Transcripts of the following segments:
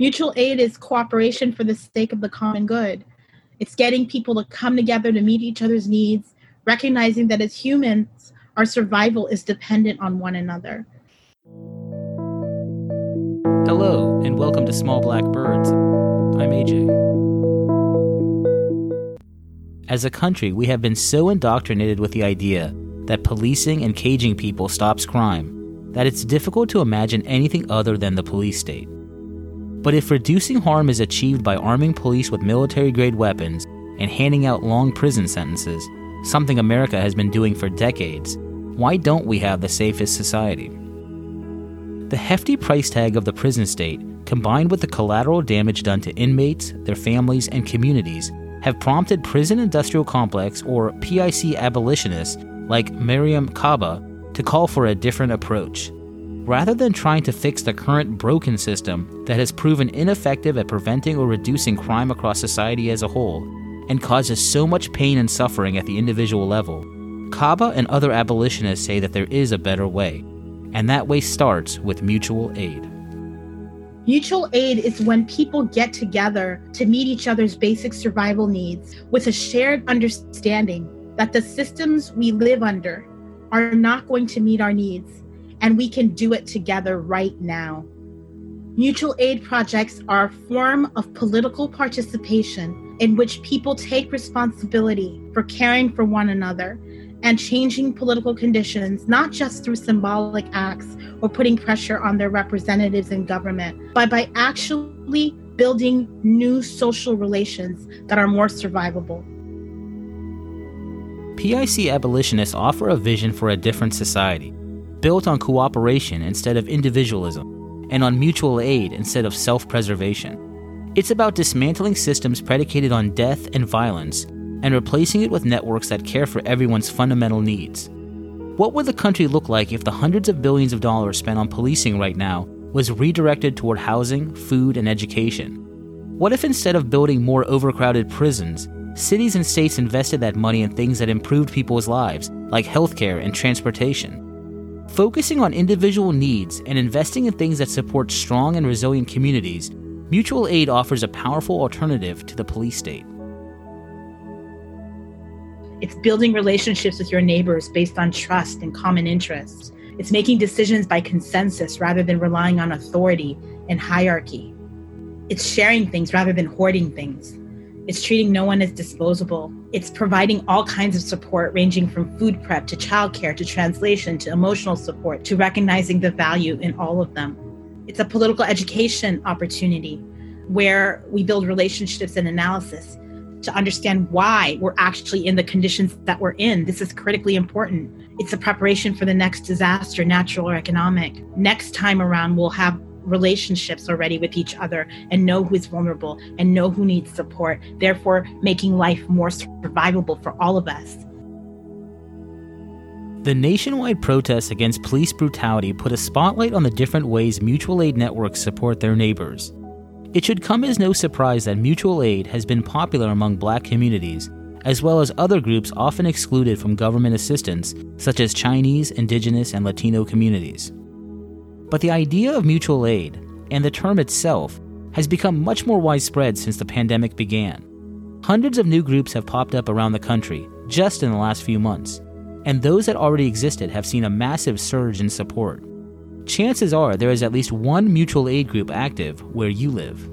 Mutual aid is cooperation for the sake of the common good. It's getting people to come together to meet each other's needs, recognizing that as humans, our survival is dependent on one another. Hello, and welcome to Small Black Birds. I'm AJ. As a country, we have been so indoctrinated with the idea that policing and caging people stops crime that it's difficult to imagine anything other than the police state. But if reducing harm is achieved by arming police with military grade weapons and handing out long prison sentences, something America has been doing for decades, why don't we have the safest society? The hefty price tag of the prison state, combined with the collateral damage done to inmates, their families, and communities, have prompted prison industrial complex or PIC abolitionists like Mariame Kaba to call for a different approach. Rather than trying to fix the current broken system that has proven ineffective at preventing or reducing crime across society as a whole and causes so much pain and suffering at the individual level, Kaba and other abolitionists say that there is a better way, and that way starts with mutual aid. Mutual aid is when people get together to meet each other's basic survival needs with a shared understanding that the systems we live under are not going to meet our needs and we can do it together right now. Mutual aid projects are a form of political participation in which people take responsibility for caring for one another and changing political conditions, not just through symbolic acts or putting pressure on their representatives in government, but by actually building new social relations that are more survivable. PIC abolitionists offer a vision for a different society built on cooperation instead of individualism, and on mutual aid instead of self preservation. It's about dismantling systems predicated on death and violence and replacing it with networks that care for everyone's fundamental needs. What would the country look like if the hundreds of billions of dollars spent on policing right now was redirected toward housing, food, and education? What if instead of building more overcrowded prisons, cities and states invested that money in things that improved people's lives, like healthcare and transportation? Focusing on individual needs and investing in things that support strong and resilient communities, mutual aid offers a powerful alternative to the police state. It's building relationships with your neighbors based on trust and common interests. It's making decisions by consensus rather than relying on authority and hierarchy. It's sharing things rather than hoarding things. It's treating no one as disposable. It's providing all kinds of support, ranging from food prep to childcare to translation to emotional support to recognizing the value in all of them. It's a political education opportunity where we build relationships and analysis to understand why we're actually in the conditions that we're in. This is critically important. It's a preparation for the next disaster, natural or economic. Next time around, we'll have relationships already with each other and know who is vulnerable and know who needs support, therefore, making life more survivable for all of us. The nationwide protests against police brutality put a spotlight on the different ways mutual aid networks support their neighbors. It should come as no surprise that mutual aid has been popular among black communities, as well as other groups often excluded from government assistance, such as Chinese, indigenous, and Latino communities. But the idea of mutual aid, and the term itself, has become much more widespread since the pandemic began. Hundreds of new groups have popped up around the country just in the last few months, and those that already existed have seen a massive surge in support. Chances are there is at least one mutual aid group active where you live.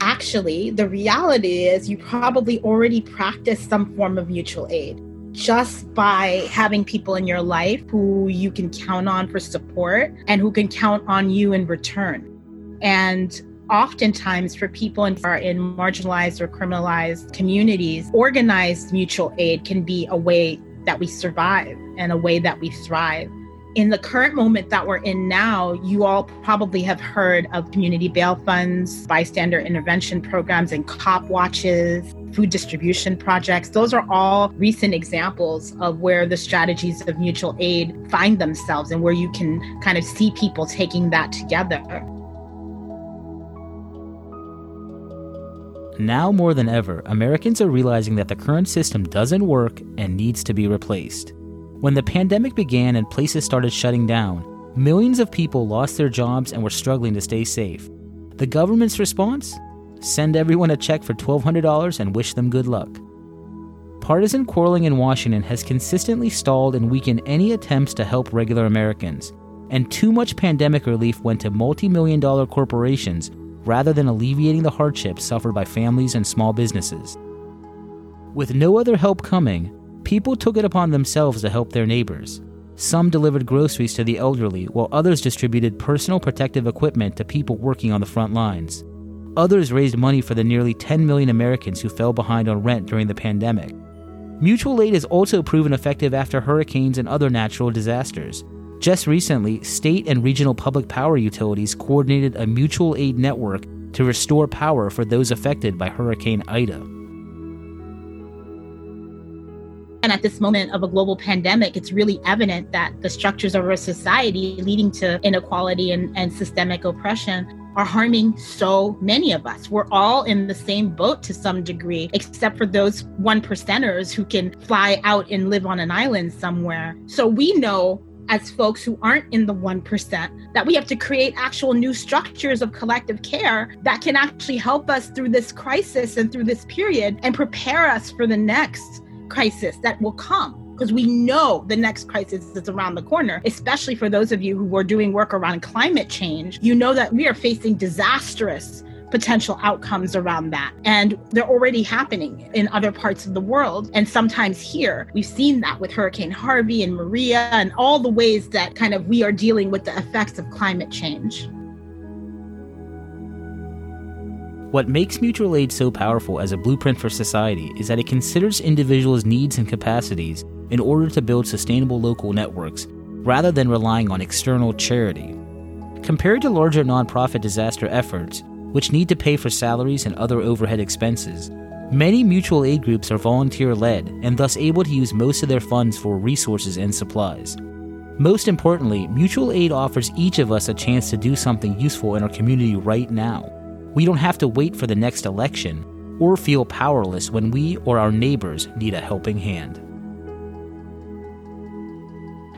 Actually, the reality is you probably already practice some form of mutual aid just by having people in your life who you can count on for support and who can count on you in return. And oftentimes for people in, are in marginalized or criminalized communities, organized mutual aid can be a way that we survive and a way that we thrive. In the current moment that we're in now, you all probably have heard of community bail funds, bystander intervention programs, and cop watches food distribution projects. Those are all recent examples of where the strategies of mutual aid find themselves and where you can kind of see people taking that together. Now more than ever, Americans are realizing that the current system doesn't work and needs to be replaced. When the pandemic began and places started shutting down, Millions of people lost their jobs and were struggling to stay safe. The government's response? Send everyone a check for $1,200 and wish them good luck. Partisan quarreling in Washington has consistently stalled and weakened any attempts to help regular Americans, and too much pandemic relief went to multi million dollar corporations rather than alleviating the hardships suffered by families and small businesses. With no other help coming, people took it upon themselves to help their neighbors. Some delivered groceries to the elderly, while others distributed personal protective equipment to people working on the front lines. Others raised money for the nearly 10 million Americans who fell behind on rent during the pandemic. Mutual aid has also proven effective after hurricanes and other natural disasters. Just recently, state and regional public power utilities coordinated a mutual aid network to restore power for those affected by Hurricane Ida. And at this moment of a global pandemic, it's really evident that the structures of our society leading to inequality and, and systemic oppression are harming so many of us. We're all in the same boat to some degree, except for those one percenters who can fly out and live on an island somewhere. So we know as folks who aren't in the 1%, that we have to create actual new structures of collective care that can actually help us through this crisis and through this period and prepare us for the next crisis that will come. Because we know the next crisis is around the corner, especially for those of you who are doing work around climate change. You know that we are facing disastrous potential outcomes around that. And they're already happening in other parts of the world and sometimes here. We've seen that with Hurricane Harvey and Maria and all the ways that kind of we are dealing with the effects of climate change. What makes mutual aid so powerful as a blueprint for society is that it considers individuals' needs and capacities in order to build sustainable local networks rather than relying on external charity. Compared to larger nonprofit disaster efforts, which need to pay for salaries and other overhead expenses. Many mutual aid groups are volunteer led and thus able to use most of their funds for resources and supplies. Most importantly, mutual aid offers each of us a chance to do something useful in our community right now. We don't have to wait for the next election or feel powerless when we or our neighbors need a helping hand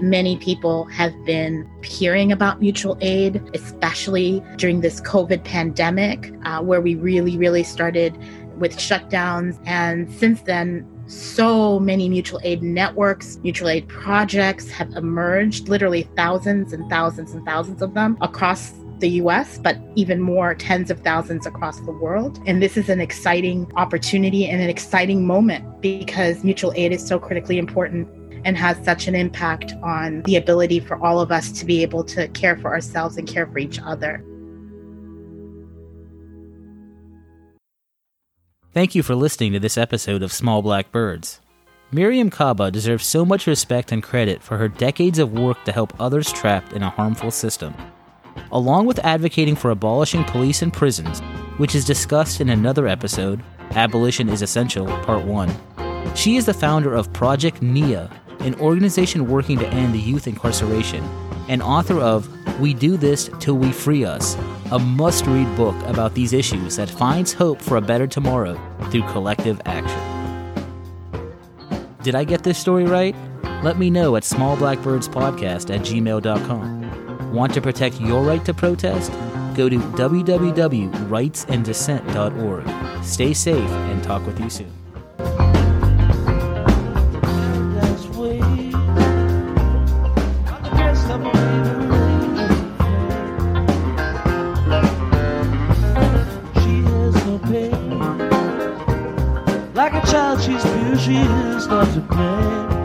many people have been hearing about mutual aid, especially during this COVID pandemic, uh, where we really, really started with shutdowns. And since then, so many mutual aid networks, mutual aid projects have emerged, literally thousands and thousands and thousands of them across the US, but even more, tens of thousands across the world. And this is an exciting opportunity and an exciting moment because mutual aid is so critically important and has such an impact on the ability for all of us to be able to care for ourselves and care for each other. Thank you for listening to this episode of Small Black Birds. Mariame Kaba deserves so much respect and credit for her decades of work to help others trapped in a harmful system. Along with advocating for abolishing police and prisons, which is discussed in another episode, Abolition is Essential, Part 1, she is the founder of Project NIA, an organization working to end the youth incarceration, and author of We Do This Till We Free Us, a must read book about these issues that finds hope for a better tomorrow through collective action. Did I get this story right? Let me know at smallblackbirdspodcast at gmail.com. Want to protect your right to protest? Go to www.rightsanddissent.org. Stay safe and talk with you soon. She is not to